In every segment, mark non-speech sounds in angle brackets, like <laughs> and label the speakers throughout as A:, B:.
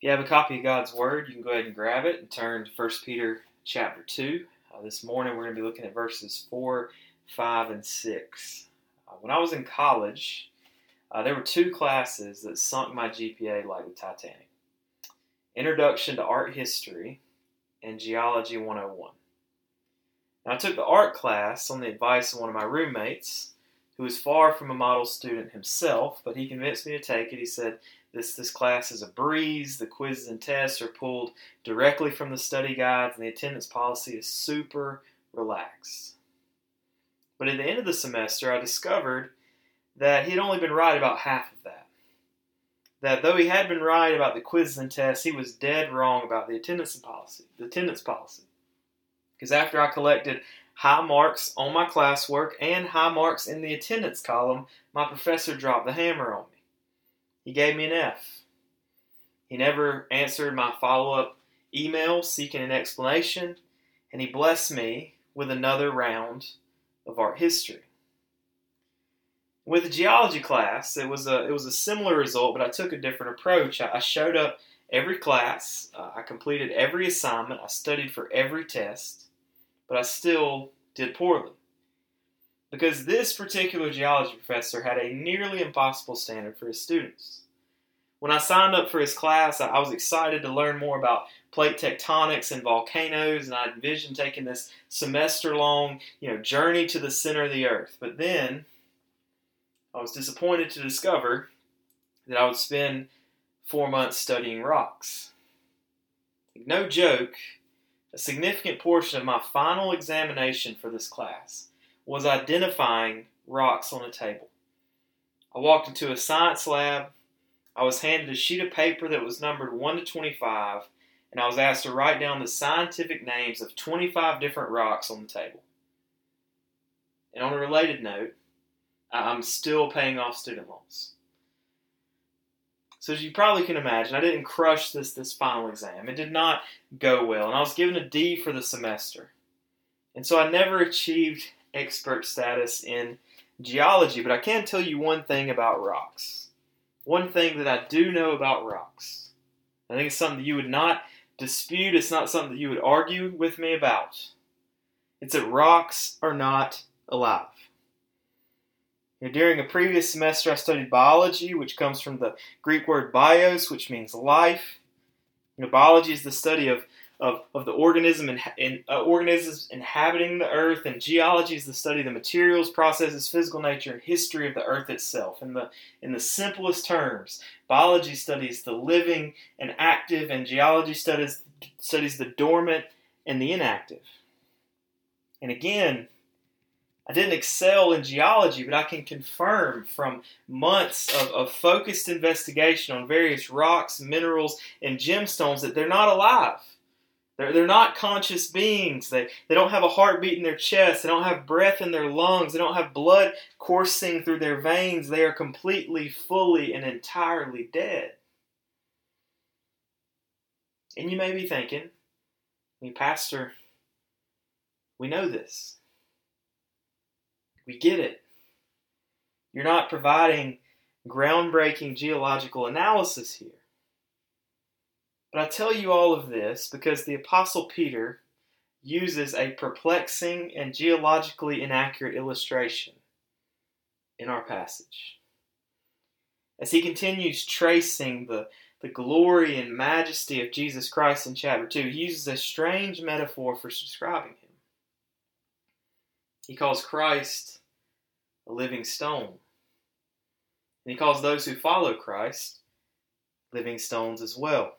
A: If you have a copy of God's Word, you can go ahead and grab it and turn to 1 Peter chapter 2. Uh, this morning we're going to be looking at verses 4, 5, and 6. Uh, when I was in college, uh, there were two classes that sunk my GPA like the Titanic Introduction to Art History and Geology 101. Now, I took the art class on the advice of one of my roommates, who was far from a model student himself, but he convinced me to take it. He said, this, this class is a breeze. The quizzes and tests are pulled directly from the study guides, and the attendance policy is super relaxed. But at the end of the semester, I discovered that he had only been right about half of that. That though he had been right about the quizzes and tests, he was dead wrong about the attendance policy. The attendance policy. Because after I collected high marks on my classwork and high marks in the attendance column, my professor dropped the hammer on me. He gave me an F. He never answered my follow up email seeking an explanation, and he blessed me with another round of art history. With the geology class, it was a it was a similar result, but I took a different approach. I, I showed up every class, uh, I completed every assignment, I studied for every test, but I still did poorly because this particular geology professor had a nearly impossible standard for his students. When I signed up for his class, I was excited to learn more about plate tectonics and volcanoes, and I envisioned taking this semester long, you know, journey to the center of the earth. But then I was disappointed to discover that I would spend four months studying rocks. No joke, a significant portion of my final examination for this class was identifying rocks on a table. I walked into a science lab. I was handed a sheet of paper that was numbered 1 to 25, and I was asked to write down the scientific names of 25 different rocks on the table. And on a related note, I'm still paying off student loans. So as you probably can imagine, I didn't crush this this final exam. It did not go well, and I was given a D for the semester. And so I never achieved expert status in geology, but I can tell you one thing about rocks. One thing that I do know about rocks. I think it's something that you would not dispute, it's not something that you would argue with me about. It's that rocks are not alive. During a previous semester, I studied biology, which comes from the Greek word bios, which means life. You know, biology is the study of of, of the organism and uh, organisms inhabiting the earth, and geology is the study of the materials, processes, physical nature, and history of the earth itself. In the in the simplest terms, biology studies the living and active, and geology studies studies the dormant and the inactive. And again, I didn't excel in geology, but I can confirm from months of, of focused investigation on various rocks, minerals, and gemstones that they're not alive. They're, they're not conscious beings. They, they don't have a heartbeat in their chest. They don't have breath in their lungs. They don't have blood coursing through their veins. They are completely, fully, and entirely dead. And you may be thinking, Pastor, we know this. We get it. You're not providing groundbreaking geological analysis here. But I tell you all of this because the Apostle Peter uses a perplexing and geologically inaccurate illustration in our passage. As he continues tracing the, the glory and majesty of Jesus Christ in chapter 2, he uses a strange metaphor for describing him. He calls Christ a living stone. And he calls those who follow Christ living stones as well.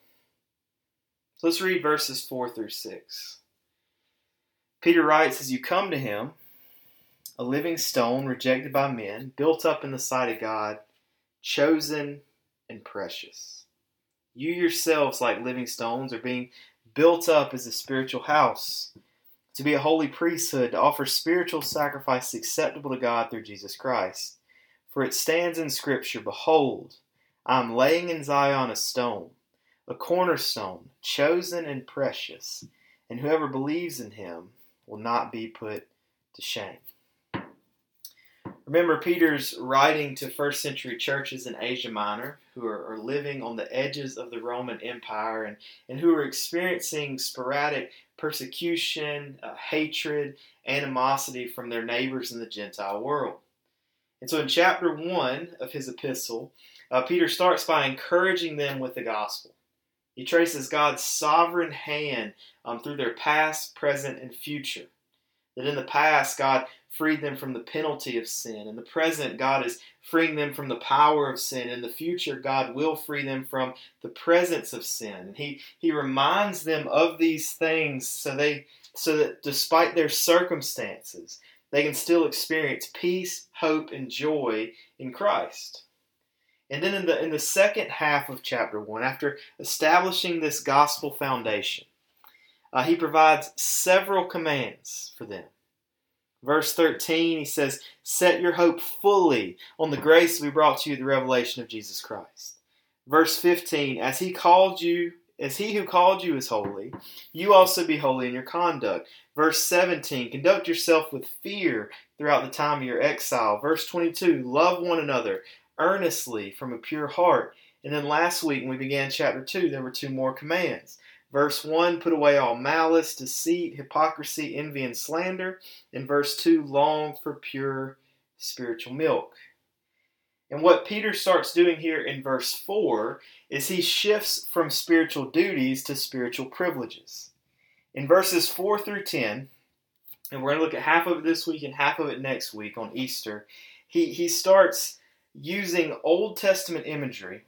A: So let's read verses 4 through 6. Peter writes, As you come to him, a living stone rejected by men, built up in the sight of God, chosen and precious. You yourselves, like living stones, are being built up as a spiritual house, to be a holy priesthood, to offer spiritual sacrifice acceptable to God through Jesus Christ. For it stands in Scripture Behold, I am laying in Zion a stone a cornerstone, chosen and precious, and whoever believes in him will not be put to shame. Remember, Peter's writing to first century churches in Asia Minor who are, are, living on the edges of the Roman Empire and, and who are experiencing sporadic persecution, uh, hatred, animosity from their neighbors in the Gentile world. And so in chapter 1 of his epistle, uh, Peter starts by encouraging them with the gospel. He traces God's sovereign hand um, through their past, present, and future. That in the past, God freed them from the penalty of sin. In the present, God is freeing them from the power of sin. In the future, God will free them from the presence of sin. He, he reminds them of these things so they so that despite their circumstances, they can still experience peace, hope, and joy in Christ. And then in the in the second half of chapter one, after establishing this gospel foundation, uh, he provides several commands for them. Verse 13, he says, Set your hope fully on the grace we brought to you the revelation of Jesus Christ. Verse 15, As he called you, as he who called you is holy, you also be holy in your conduct. Verse 17, Conduct yourself with fear throughout the time of your exile. Verse 22, Love one another earnestly from a pure heart. And then last week, when we began chapter 2, there were two more commands. Verse 1 Put away all malice, deceit, hypocrisy, envy, and slander. In verse 2 Long for pure spiritual milk. And what Peter starts doing here in verse 4 is he shifts from spiritual duties to spiritual privileges. In verses 4 through 10, and we're going to look at half of it this week and half of it next week on Easter, he, he starts using Old Testament imagery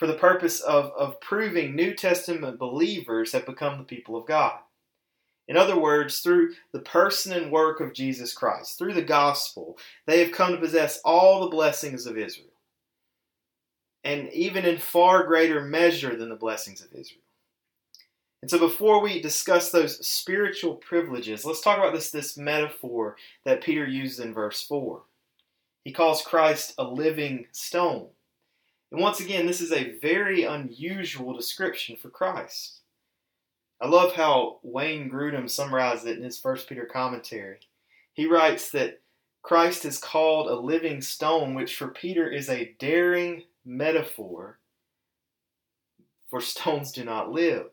A: for the purpose of, of proving New Testament believers have become the people of God. In other words, through the person and work of Jesus Christ, through the gospel, they have come to possess all the blessings of Israel. And even in far greater measure than the blessings of Israel. And so before we discuss those spiritual privileges, let's talk about this, this metaphor that Peter uses in verse 4. He calls Christ a living stone. And once again, this is a very unusual description for Christ. I love how Wayne Grudem summarized it in his First Peter commentary. He writes that Christ is called a living stone, which for Peter is a daring metaphor for stones do not live.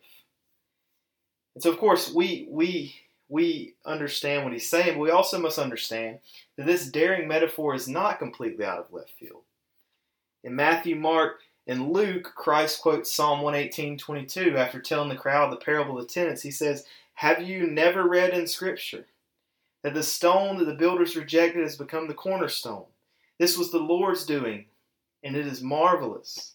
A: And so, of course, we we we understand what he's saying, but we also must understand that this daring metaphor is not completely out of left field. In Matthew, Mark, and Luke, Christ quotes Psalm 118 22 after telling the crowd the parable of the tenants. He says, Have you never read in Scripture that the stone that the builders rejected has become the cornerstone? This was the Lord's doing, and it is marvelous.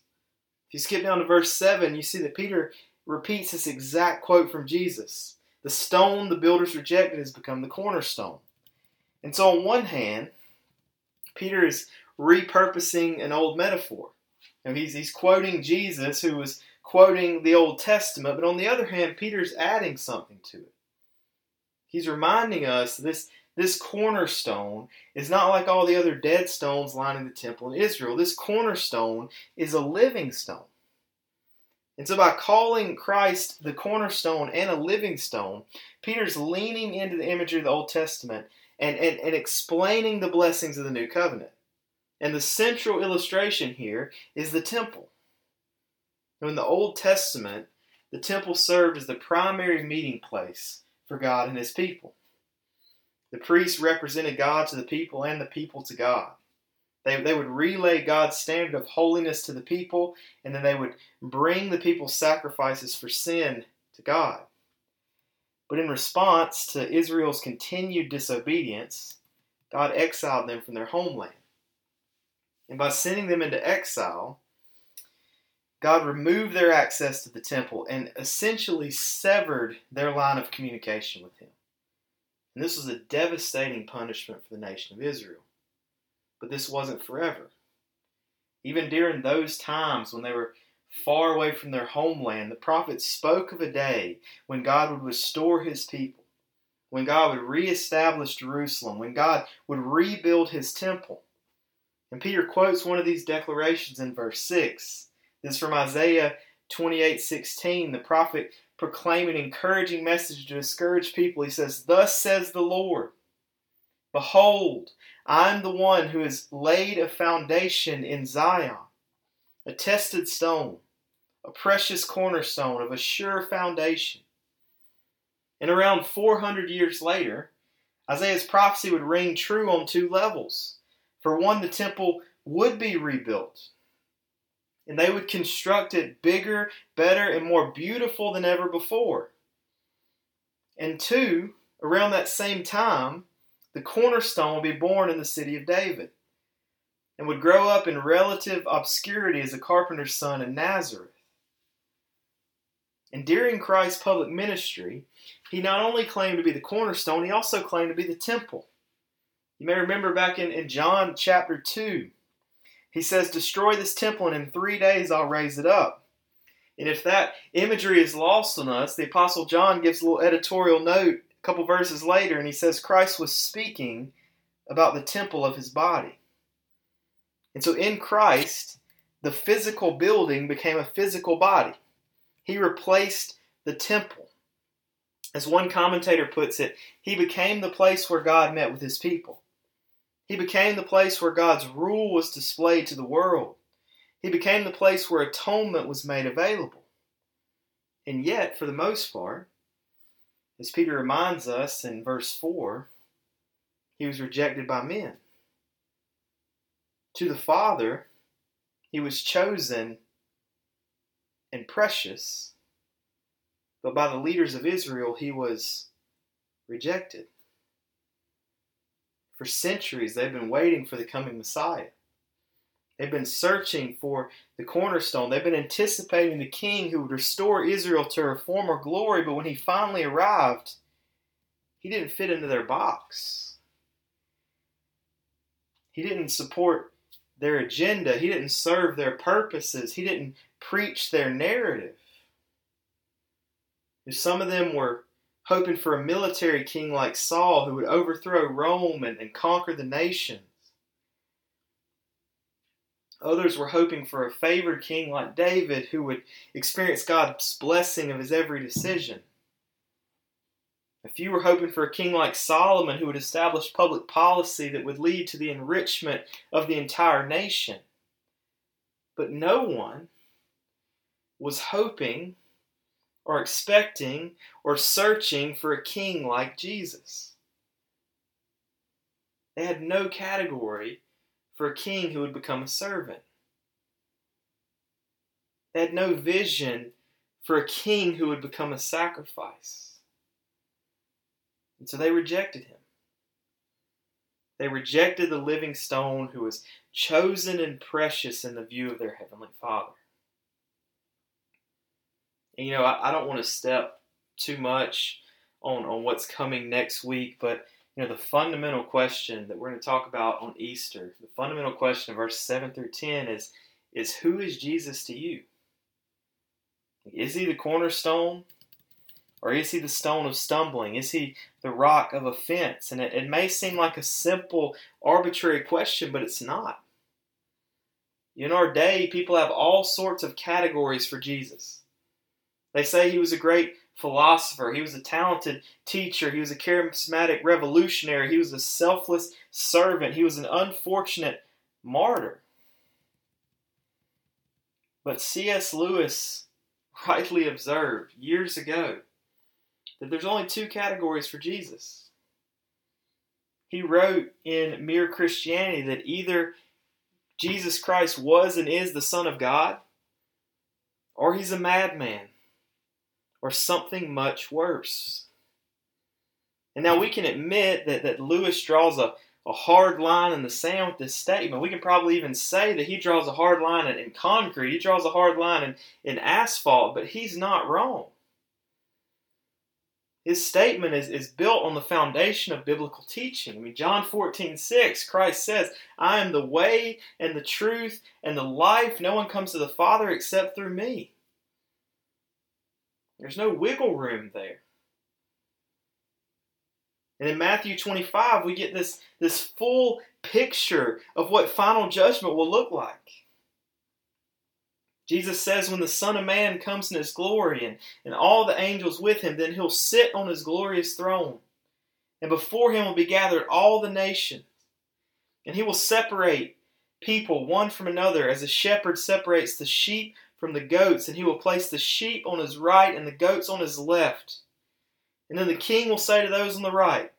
A: If you skip down to verse 7, you see that Peter repeats this exact quote from Jesus. The stone the builders rejected has become the cornerstone. And so, on one hand, Peter is repurposing an old metaphor. And he's, he's quoting Jesus, who was quoting the Old Testament, but on the other hand, Peter's adding something to it. He's reminding us this, this cornerstone is not like all the other dead stones lining the temple in Israel. This cornerstone is a living stone. And so, by calling Christ the cornerstone and a living stone, Peter's leaning into the imagery of the Old Testament and, and, and explaining the blessings of the new covenant. And the central illustration here is the temple. In the Old Testament, the temple served as the primary meeting place for God and his people. The priests represented God to the people and the people to God. They, they would relay God's standard of holiness to the people, and then they would bring the people's sacrifices for sin to God. But in response to Israel's continued disobedience, God exiled them from their homeland. And by sending them into exile, God removed their access to the temple and essentially severed their line of communication with Him. And this was a devastating punishment for the nation of Israel. But this wasn't forever. Even during those times when they were far away from their homeland, the prophets spoke of a day when God would restore his people, when God would reestablish Jerusalem, when God would rebuild his temple. And Peter quotes one of these declarations in verse 6. This is from Isaiah 28:16, the prophet proclaiming an encouraging message to discourage people. He says, "Thus says the Lord, Behold, I am the one who has laid a foundation in Zion, a tested stone, a precious cornerstone of a sure foundation. And around 400 years later, Isaiah's prophecy would ring true on two levels. For one, the temple would be rebuilt, and they would construct it bigger, better, and more beautiful than ever before. And two, around that same time, the cornerstone would be born in the city of David and would grow up in relative obscurity as a carpenter's son in Nazareth. And during Christ's public ministry, he not only claimed to be the cornerstone, he also claimed to be the temple. You may remember back in, in John chapter 2, he says, Destroy this temple, and in three days I'll raise it up. And if that imagery is lost on us, the Apostle John gives a little editorial note a couple verses later, and he says Christ was speaking about the temple of his body. And so in Christ, the physical building became a physical body. He replaced the temple. As one commentator puts it, he became the place where God met with his people. He became the place where God's rule was displayed to the world. He became the place where atonement was made available. And yet, for the most part, as Peter reminds us in verse 4, he was rejected by men. To the Father, he was chosen and precious, but by the leaders of Israel, he was rejected. For centuries, they've been waiting for the coming Messiah. They've been searching for the cornerstone. They've been anticipating the king who would restore Israel to her former glory, but when he finally arrived, he didn't fit into their box. He didn't support their agenda. He didn't serve their purposes. He didn't preach their narrative. Some of them were hoping for a military king like Saul who would overthrow Rome and, and conquer the nations. Others were hoping for a favored king like David who would experience God's blessing of his every decision. A few were hoping for a king like Solomon who would establish public policy that would lead to the enrichment of the entire nation. But no one was hoping or expecting or searching for a king like Jesus. They had no category for a king who would become a servant. They had no vision for a king who would become a sacrifice. And so they rejected him. They rejected the living stone who was chosen and precious in the view of their heavenly Father. You know, I, I don't want to step too much on, on what's coming next week, but you know, the fundamental question that we're going to talk about on Easter, the fundamental question of verse 7 through 10 is, is who is Jesus to you? Is he the cornerstone? Or is he the stone of stumbling? Is he the rock of offense? And it, it may seem like a simple, arbitrary question, but it's not. In our day, people have all sorts of categories for Jesus. They say he was a great philosopher, he was a talented teacher, he was a charismatic revolutionary, he was a selfless servant, he was an unfortunate martyr. But C.S. Lewis <laughs> rightly observed years ago that there's only two categories for Jesus. He wrote in Mere Christianity that either Jesus Christ was and is the Son of God, or he's a madman or something much worse. And now we can admit that, that Lewis draws a, a hard line in the sand with this statement. We can probably even say that he draws a hard line in, in concrete, he draws a hard line in, in asphalt, but he's not wrong. His statement is, is built on the foundation of biblical teaching. I mean, John 14, 6, Christ says, I am the way and the truth and the life. No one comes to the Father except through me. There's no wiggle room there. And in Matthew 25, we get this, this full picture of what final judgment will look like. Jesus says, when the Son of Man comes in his glory and, and all the angels with him, then he'll sit on his glorious throne. and before him will be gathered all the nations. And he will separate people one from another, as a shepherd separates the sheep from the goats, and he will place the sheep on his right and the goats on his left. And then the king will say to those on the right,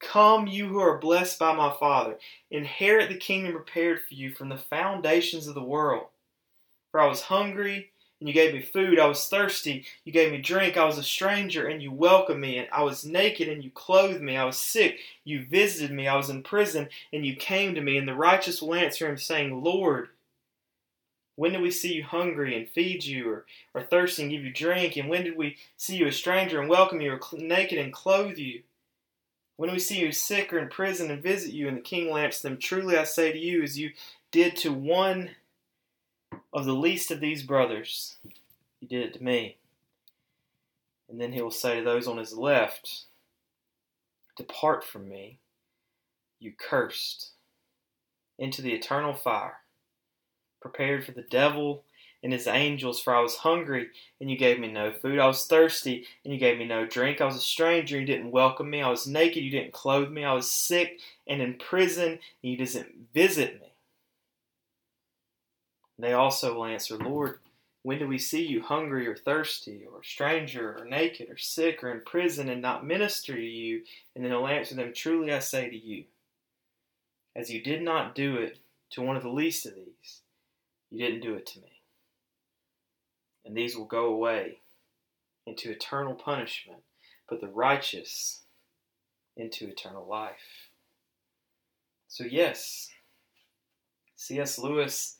A: Come, you who are blessed by my Father, inherit the kingdom prepared for you from the foundations of the world. For I was hungry, and you gave me food. I was thirsty, you gave me drink. I was a stranger, and you welcomed me. And I was naked, and you clothed me. I was sick, you visited me. I was in prison, and you came to me. And the righteous will answer him, saying, Lord, when did we see you hungry and feed you, or, or thirsty and give you drink? And when did we see you a stranger and welcome you, or naked and clothe you? When did we see you sick or in prison and visit you? And the king will them, Truly I say to you, as you did to one of the least of these brothers, you did it to me. And then he will say to those on his left, Depart from me, you cursed, into the eternal fire, prepared for the devil and his angels, for I was hungry, and you gave me no food. I was thirsty, and you gave me no drink. I was a stranger, and you didn't welcome me. I was naked, you didn't clothe me. I was sick and in prison, and you didn't visit me. They also will answer, Lord, when do we see you hungry or thirsty, or stranger, or naked, or sick, or in prison, and not minister to you? And then he'll answer them, Truly I say to you, as you did not do it to one of the least of these, you didn't do it to me and these will go away into eternal punishment, but the righteous into eternal life. So, yes, C.S. Lewis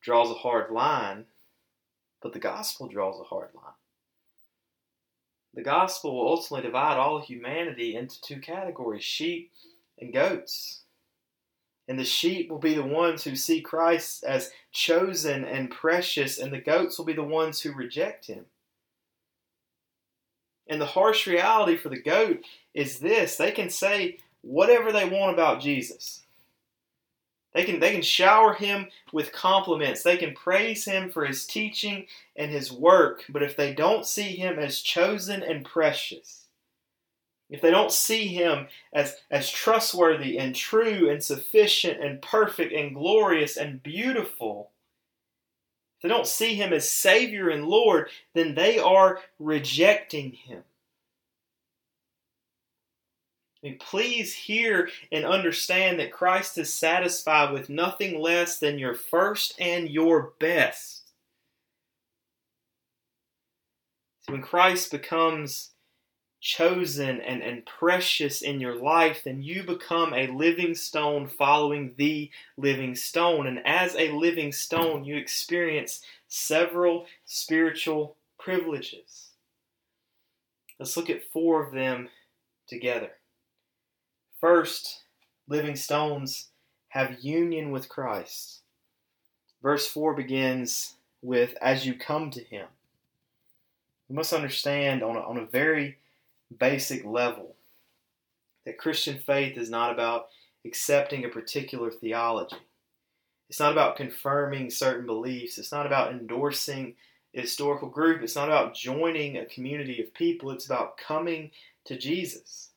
A: draws a hard line, but the gospel draws a hard line. The gospel will ultimately divide all humanity into two categories sheep and goats. And the sheep will be the ones who see Christ as chosen and precious, and the goats will be the ones who reject him. And the harsh reality for the goat is this they can say whatever they want about Jesus. They can, they can shower him with compliments. They can praise him for his teaching and his work. But if they don't see him as chosen and precious, if they don't see him as, as trustworthy and true and sufficient and perfect and glorious and beautiful, if they don't see him as Savior and Lord, then they are rejecting him. Please hear and understand that Christ is satisfied with nothing less than your first and your best. So when Christ becomes chosen and, and precious in your life, then you become a living stone following the living stone. And as a living stone, you experience several spiritual privileges. Let's look at four of them together. First, living stones have union with Christ. Verse 4 begins with, As you come to him. You must understand on a, on a very basic level that Christian faith is not about accepting a particular theology. It's not about confirming certain beliefs. It's not about endorsing a historical group. It's not about joining a community of people. It's about coming to Jesus.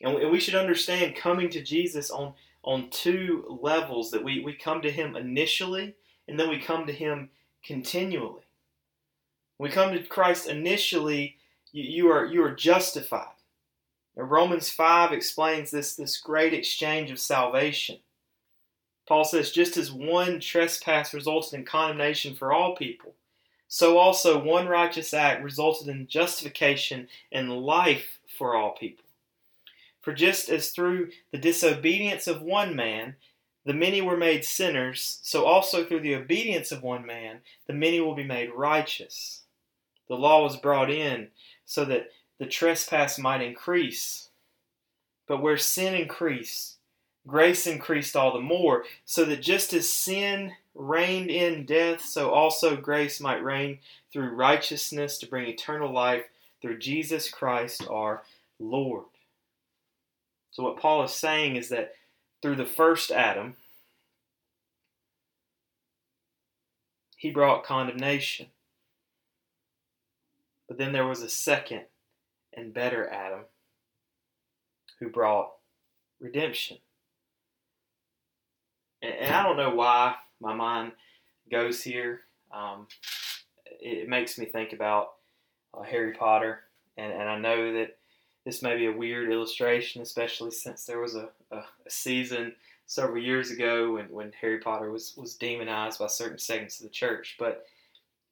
A: And we should understand coming to Jesus on, on two levels that we, we come to Him initially and then we come to Him continually. We come to Christ initially, you, you are you are justified. Romans 5 explains this, this great exchange of salvation. Paul says, just as one trespass resulted in condemnation for all people, so also one righteous act resulted in justification and life for all people. For just as through the disobedience of one man the many were made sinners, so also through the obedience of one man the many will be made righteous. The law was brought in so that the trespass might increase. But where sin increased, grace increased all the more, so that just as sin reigned in death, so also grace might reign through righteousness to bring eternal life through Jesus Christ our Lord. So, what Paul is saying is that through the first Adam, he brought condemnation. But then there was a second and better Adam who brought redemption. And, and I don't know why my mind goes here. Um, it, makes me think about uh, Harry Potter, and, and I know that this may be a weird illustration, especially since there was a, a, a season several years ago when, when Harry Potter was, was demonized by certain segments of the church. But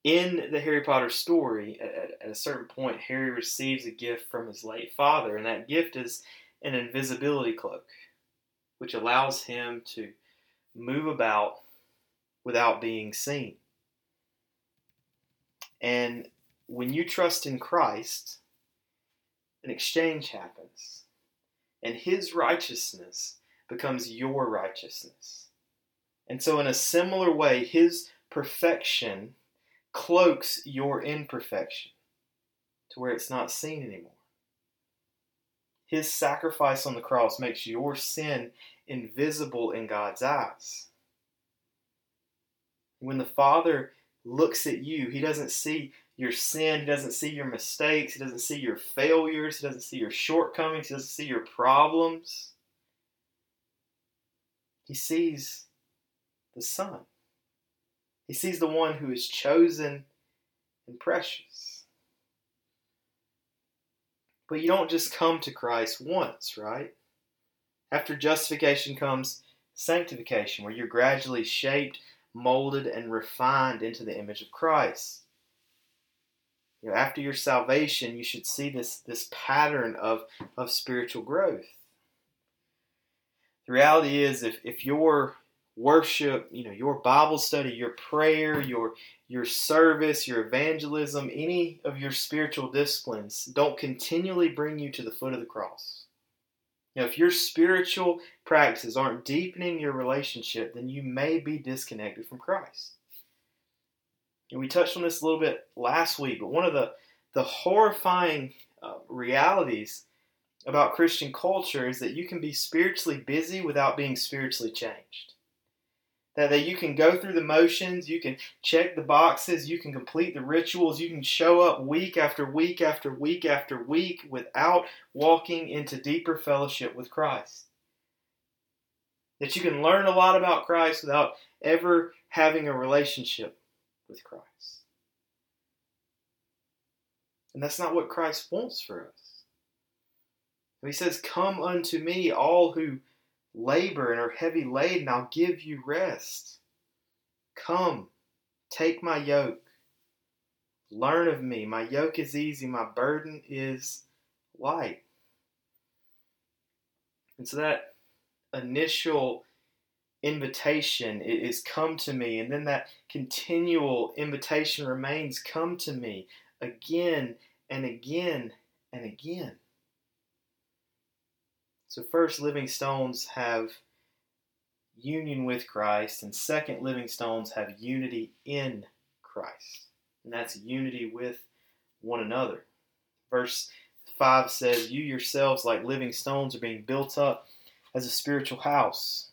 A: in the Harry Potter story, at, at, a certain point, Harry receives a gift from his late father, and that gift is an invisibility cloak, which allows him to move about without being seen. And when you trust in Christ, an exchange happens, and his righteousness becomes your righteousness. And so, in a similar way, his perfection cloaks your imperfection to where it's not seen anymore. His sacrifice on the cross makes your sin invisible in God's eyes. When the Father looks at you, He doesn't see your sin, He doesn't see your mistakes, He doesn't see your failures, He doesn't see your shortcomings, He doesn't see your problems. He sees the Son. He sees the one who is chosen and precious. But you don't just come to Christ once, right? After justification comes sanctification, where you're gradually shaped, molded, and refined into the image of Christ. You know, after your salvation, you should see this, this pattern of, of spiritual growth. The reality is, if, if your worship, you know, your Bible study, your prayer, your your service, your evangelism, any of your spiritual disciplines don't continually bring you to the foot of the cross. Now, if your spiritual practices aren't deepening your relationship, then you may be disconnected from Christ. And we touched on this a little bit last week, but one of the, the horrifying uh, realities about Christian culture is that you can be spiritually busy without being spiritually changed. That, that you can go through the motions, you can check the boxes, you can complete the rituals, you can show up week after week after week after week without walking into deeper fellowship with Christ. That you can learn a lot about Christ without ever having a relationship with Christ. And that's not what Christ wants for us. He says, Come unto me, all who labor and are heavy laden, I'll give you rest. Come, take my yoke. Learn of me. My yoke is easy, my burden is light. And so that initial invitation is come to me, and then that continual invitation remains come to me again and again and again. So, first, living stones have union with Christ, and second, living stones have unity in Christ. And that's unity with one another. Verse 5 says, You yourselves, like living stones, are being built up as a spiritual house.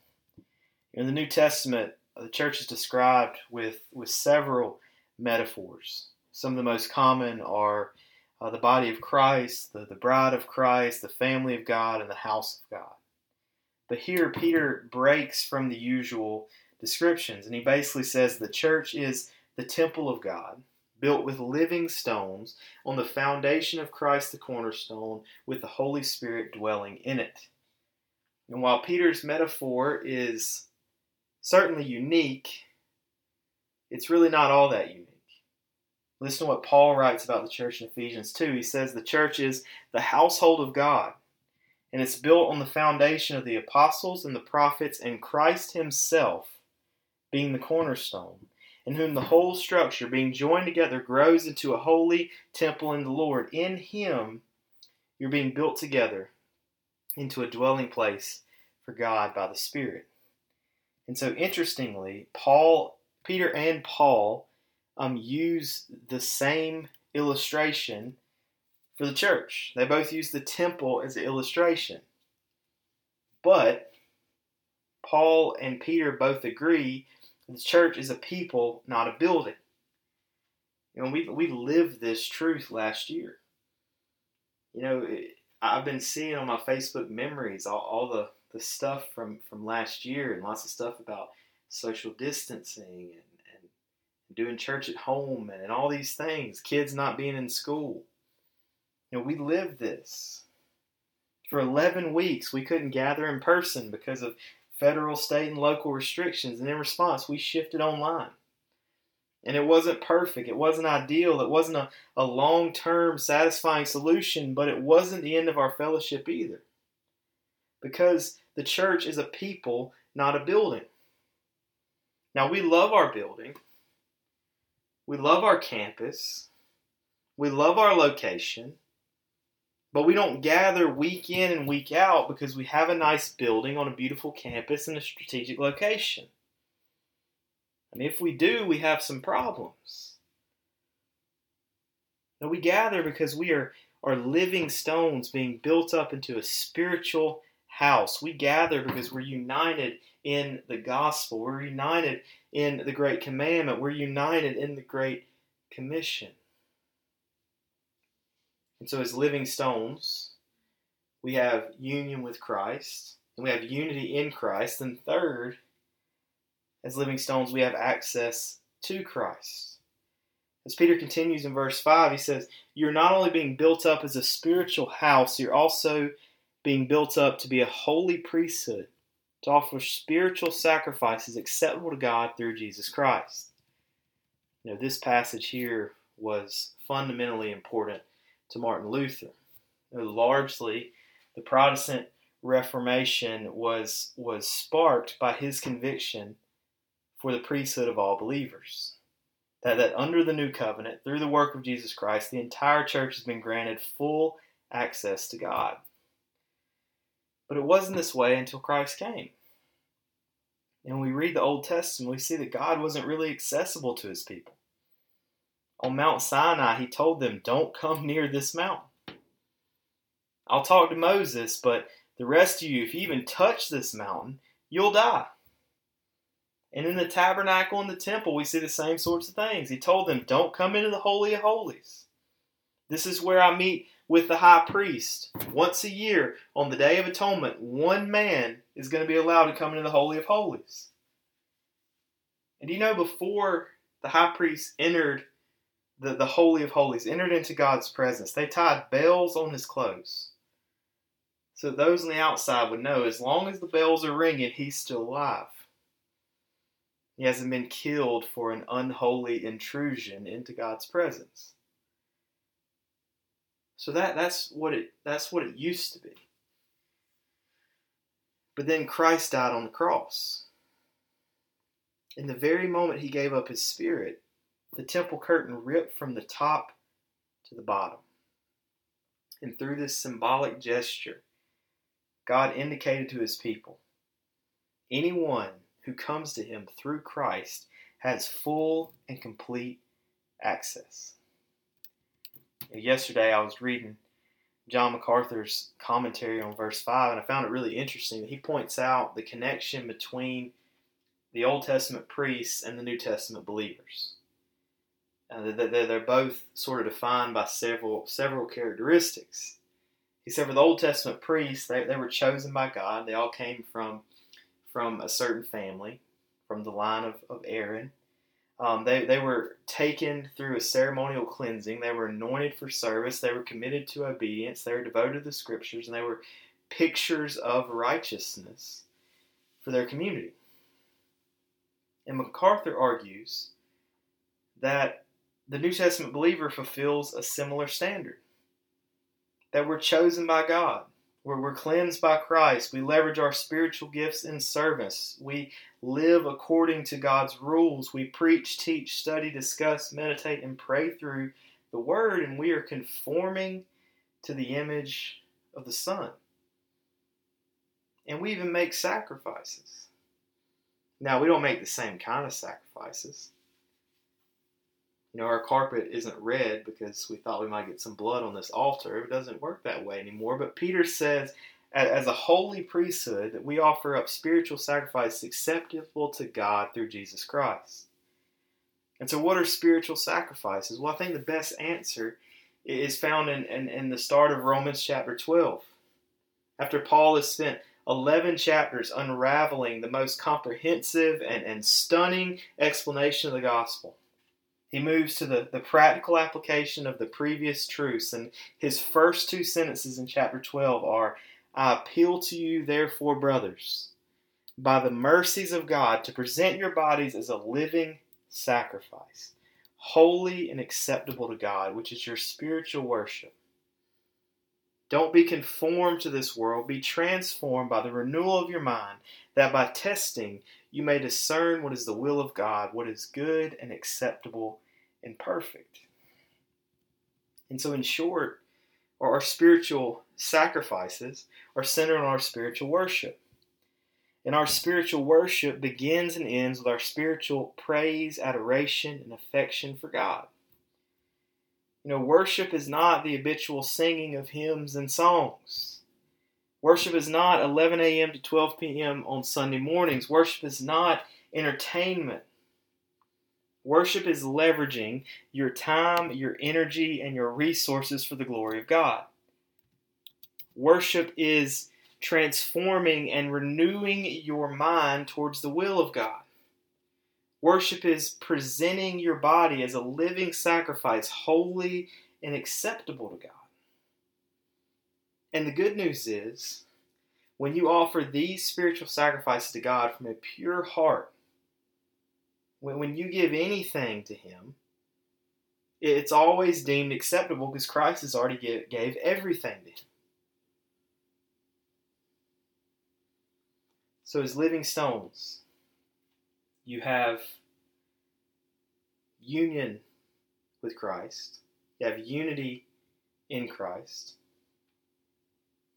A: In the New Testament, the church is described with, with several metaphors. Some of the most common are uh, the body of Christ, the, the bride of Christ, the family of God, and the house of God. But here, Peter breaks from the usual descriptions, and he basically says the church is the temple of God, built with living stones on the foundation of Christ the cornerstone, with the Holy Spirit dwelling in it. And while Peter's metaphor is certainly unique, it's really not all that unique. Listen to what Paul writes about the church in Ephesians 2. He says the church is the household of God, and it's built on the foundation of the apostles and the prophets and Christ Himself being the cornerstone, in whom the whole structure, being joined together, grows into a holy temple in the Lord. In Him, you're being built together into a dwelling place for God by the Spirit. And so, interestingly, Paul, Peter, and Paul um, use the same illustration for the church. They both use the temple as an illustration. But Paul and Peter both agree the church is a people, not a building. You know, we we lived this truth last year. You know, I've been seeing on my Facebook memories all, all the, the stuff from, from last year and lots of stuff about social distancing and doing church at home and, and all these things, kids not being in school. You know, we lived this. For 11 weeks, we couldn't gather in person because of federal, state, and local restrictions, and in response, we shifted online. And it wasn't perfect. It wasn't ideal. It wasn't a, a long term satisfying solution, but it wasn't the end of our fellowship either. Because the church is a people, not a building. Now, we love our building, we love our campus, we love our location, but we don't gather week in and week out because we have a nice building on a beautiful campus in a strategic location. And if we do, we have some problems. Now we gather because we are, are living stones being built up into a spiritual house. We gather because we're united in the gospel. We're united in the great commandment. We're united in the great commission. And so, as living stones, we have union with Christ, and we have unity in Christ. And third, as living stones, we have access to Christ. As Peter continues in verse 5, he says, You're not only being built up as a spiritual house, you're also being built up to be a holy priesthood, to offer spiritual sacrifices acceptable to God through Jesus Christ. You know, this passage here was fundamentally important to Martin Luther. You know, largely, the Protestant Reformation was, was sparked by his conviction for the priesthood of all believers. That, that under the new covenant, through the work of Jesus Christ, the entire church has been granted full access to God. But it wasn't this way until Christ came. And we read the Old Testament, we see that God wasn't really accessible to his people. On Mount Sinai, he told them, Don't come near this mountain. I'll talk to Moses, but the rest of you, if you even touch this mountain, you'll die. And in the tabernacle and the temple, we see the same sorts of things. He told them, Don't come into the Holy of Holies. This is where I meet with the high priest. Once a year, on the Day of Atonement, one man is going to be allowed to come into the Holy of Holies. And you know, before the high priest entered the, the Holy of Holies, entered into God's presence, they tied bells on his clothes. So those on the outside would know as long as the bells are ringing, he's still alive. He hasn't been killed for an unholy intrusion into God's presence. So that, that's what it that's what it used to be. But then Christ died on the cross. In the very moment he gave up his spirit, the temple curtain ripped from the top to the bottom. And through this symbolic gesture, God indicated to his people anyone who comes to him through Christ has full and complete access. Yesterday I was reading John MacArthur's commentary on verse 5, and I found it really interesting. He points out the connection between the Old Testament priests and the New Testament believers. Uh, they're both sort of defined by several several characteristics. He said for the Old Testament priests, they, they were chosen by God. They all came from from a certain family, from the line of, of Aaron. Um, they, they were taken through a ceremonial cleansing. They were anointed for service. They were committed to obedience. They were devoted to the scriptures, and they were pictures of righteousness for their community. And MacArthur argues that the New Testament believer fulfills a similar standard. That we're chosen by God, where we're cleansed by Christ. We leverage our spiritual gifts in service. We live according to God's rules. We preach, teach, study, discuss, meditate, and pray through the Word, and we are conforming to the image of the Son. And we even make sacrifices. Now, we don't make the same kind of sacrifices. You know, our carpet isn't red because we thought we might get some blood on this altar. It doesn't work that way anymore. But Peter says, as a holy priesthood, that we offer up spiritual sacrifice acceptable to God through Jesus Christ. And so, what are spiritual sacrifices? Well, I think the best answer is found in, in, in the start of Romans chapter 12. After Paul has spent 11 chapters unraveling the most comprehensive and, and stunning explanation of the gospel. He moves to the, the practical application of the previous truths, and his first two sentences in chapter 12 are I appeal to you, therefore, brothers, by the mercies of God, to present your bodies as a living sacrifice, holy and acceptable to God, which is your spiritual worship. Don't be conformed to this world, be transformed by the renewal of your mind, that by testing you may discern what is the will of God, what is good and acceptable and perfect. And so, in short, our spiritual sacrifices are centered on our spiritual worship. And our spiritual worship begins and ends with our spiritual praise, adoration, and affection for God. You know, worship is not the habitual singing of hymns and songs. Worship is not 11 a.m. to 12 p.m. on Sunday mornings. Worship is not entertainment. Worship is leveraging your time, your energy, and your resources for the glory of God. Worship is transforming and renewing your mind towards the will of God. Worship is presenting your body as a living sacrifice, holy and acceptable to God. And the good news is, when you offer these spiritual sacrifices to God from a pure heart, when, when you give anything to Him, it's always deemed acceptable because Christ has already give, gave everything to Him. So, as living stones, you have union with Christ, you have unity in Christ,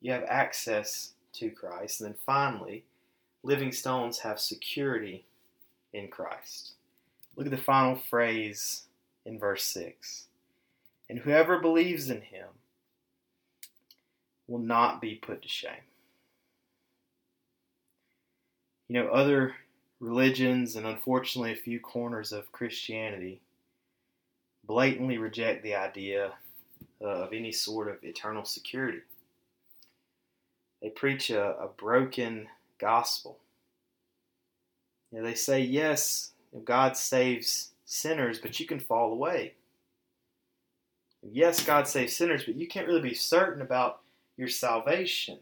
A: you have access to Christ, and then finally, living stones have security in Christ. Look at the final phrase in verse 6. And whoever believes in him will not be put to shame. You know, other religions and unfortunately a few corners of Christianity blatantly reject the idea uh, of any sort of eternal security. They preach a, a broken gospel. Know, they say, yes, God saves sinners, but you can fall away. Yes, God saves sinners, but you can't really be certain about your salvation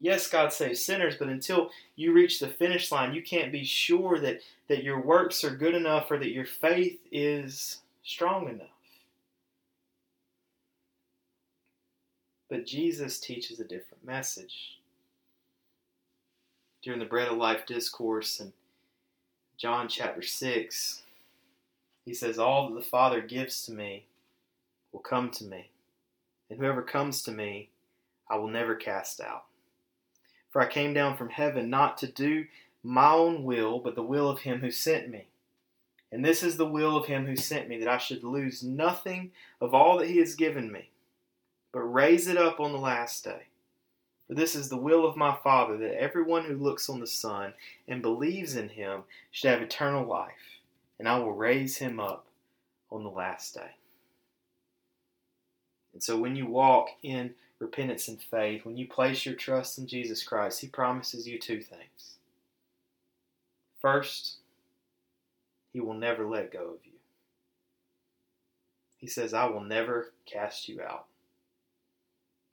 A: yes, God saves sinners, but until you reach the finish line, you can't be sure that, that your works are good enough or that your faith is strong enough. But Jesus teaches a different message. During the Bread of Life discourse in John chapter 6, he says, All that the Father gives to me will come to me, and whoever comes to me, I will never cast out. For I came down from heaven not to do my own will, but the will of him who sent me. And this is the will of him who sent me, that I should lose nothing of all that he has given me, but raise it up on the last day. For this is the will of my Father, that everyone who looks on the Son and believes in him should have eternal life, and I will raise him up on the last day. And so when you walk in repentance and faith, when you place your trust in Jesus Christ, He promises you two things. First, He will never let go of you. He says, I will never cast you out.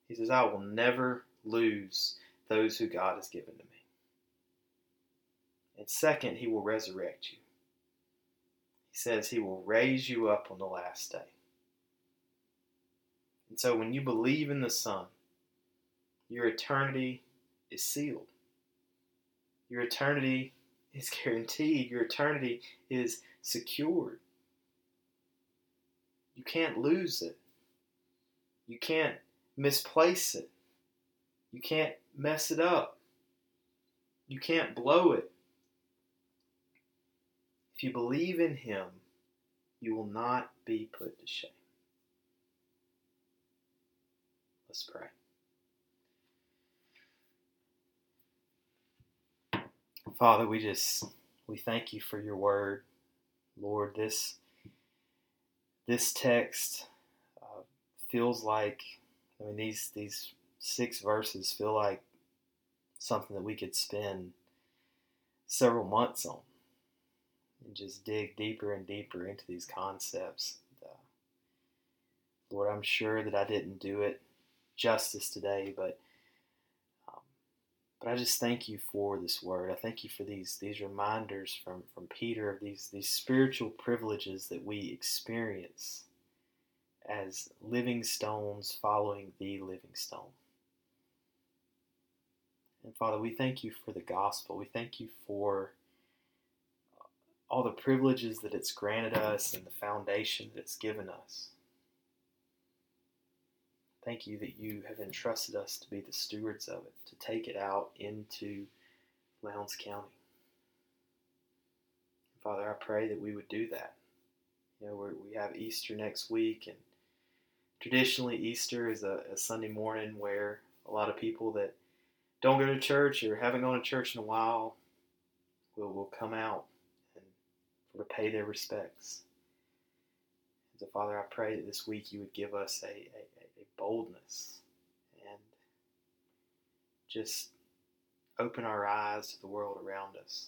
A: He says, I will never lose those who God has given to me. And second, He will resurrect you. He says He will raise you up on the last day. And so when you believe in the Son, your eternity is sealed. Your eternity is <laughs> guaranteed. Your eternity is secured. You can't lose it. You can't misplace it. You can't mess it up. You can't blow it. If you believe in Him, you will not be put to shame. Let's pray. Father, we just we thank you for your word, Lord. This this text uh, feels like, I mean, these these six verses feel like something that we could spend several months on and just dig deeper and deeper into these concepts. And, uh, Lord, I'm sure that I didn't do it justice today, but um, but I just thank you for this word. I thank you for these these reminders from from Peter of these these spiritual privileges that we experience as living stones following the living stone. And Father, we thank you for the gospel. We thank you for all the privileges that it's granted us and the foundation that it's given us. Thank you that you have entrusted us to be the stewards of it, to take it out into Lowndes County. Father, I pray that we would do that. You know, we have Easter next week, and traditionally Easter is a, a Sunday morning where a lot of people that don't go to church or haven't gone to church in a while will, will come out and to pay their respects. So, Father, I pray that this week you would give us a, a, a boldness and just open our eyes to the world around us.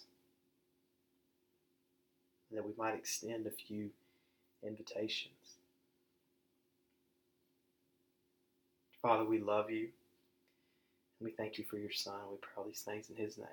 A: And that we might extend a few invitations. Father, we love you. We thank you for your Son. We pray all these things in his name.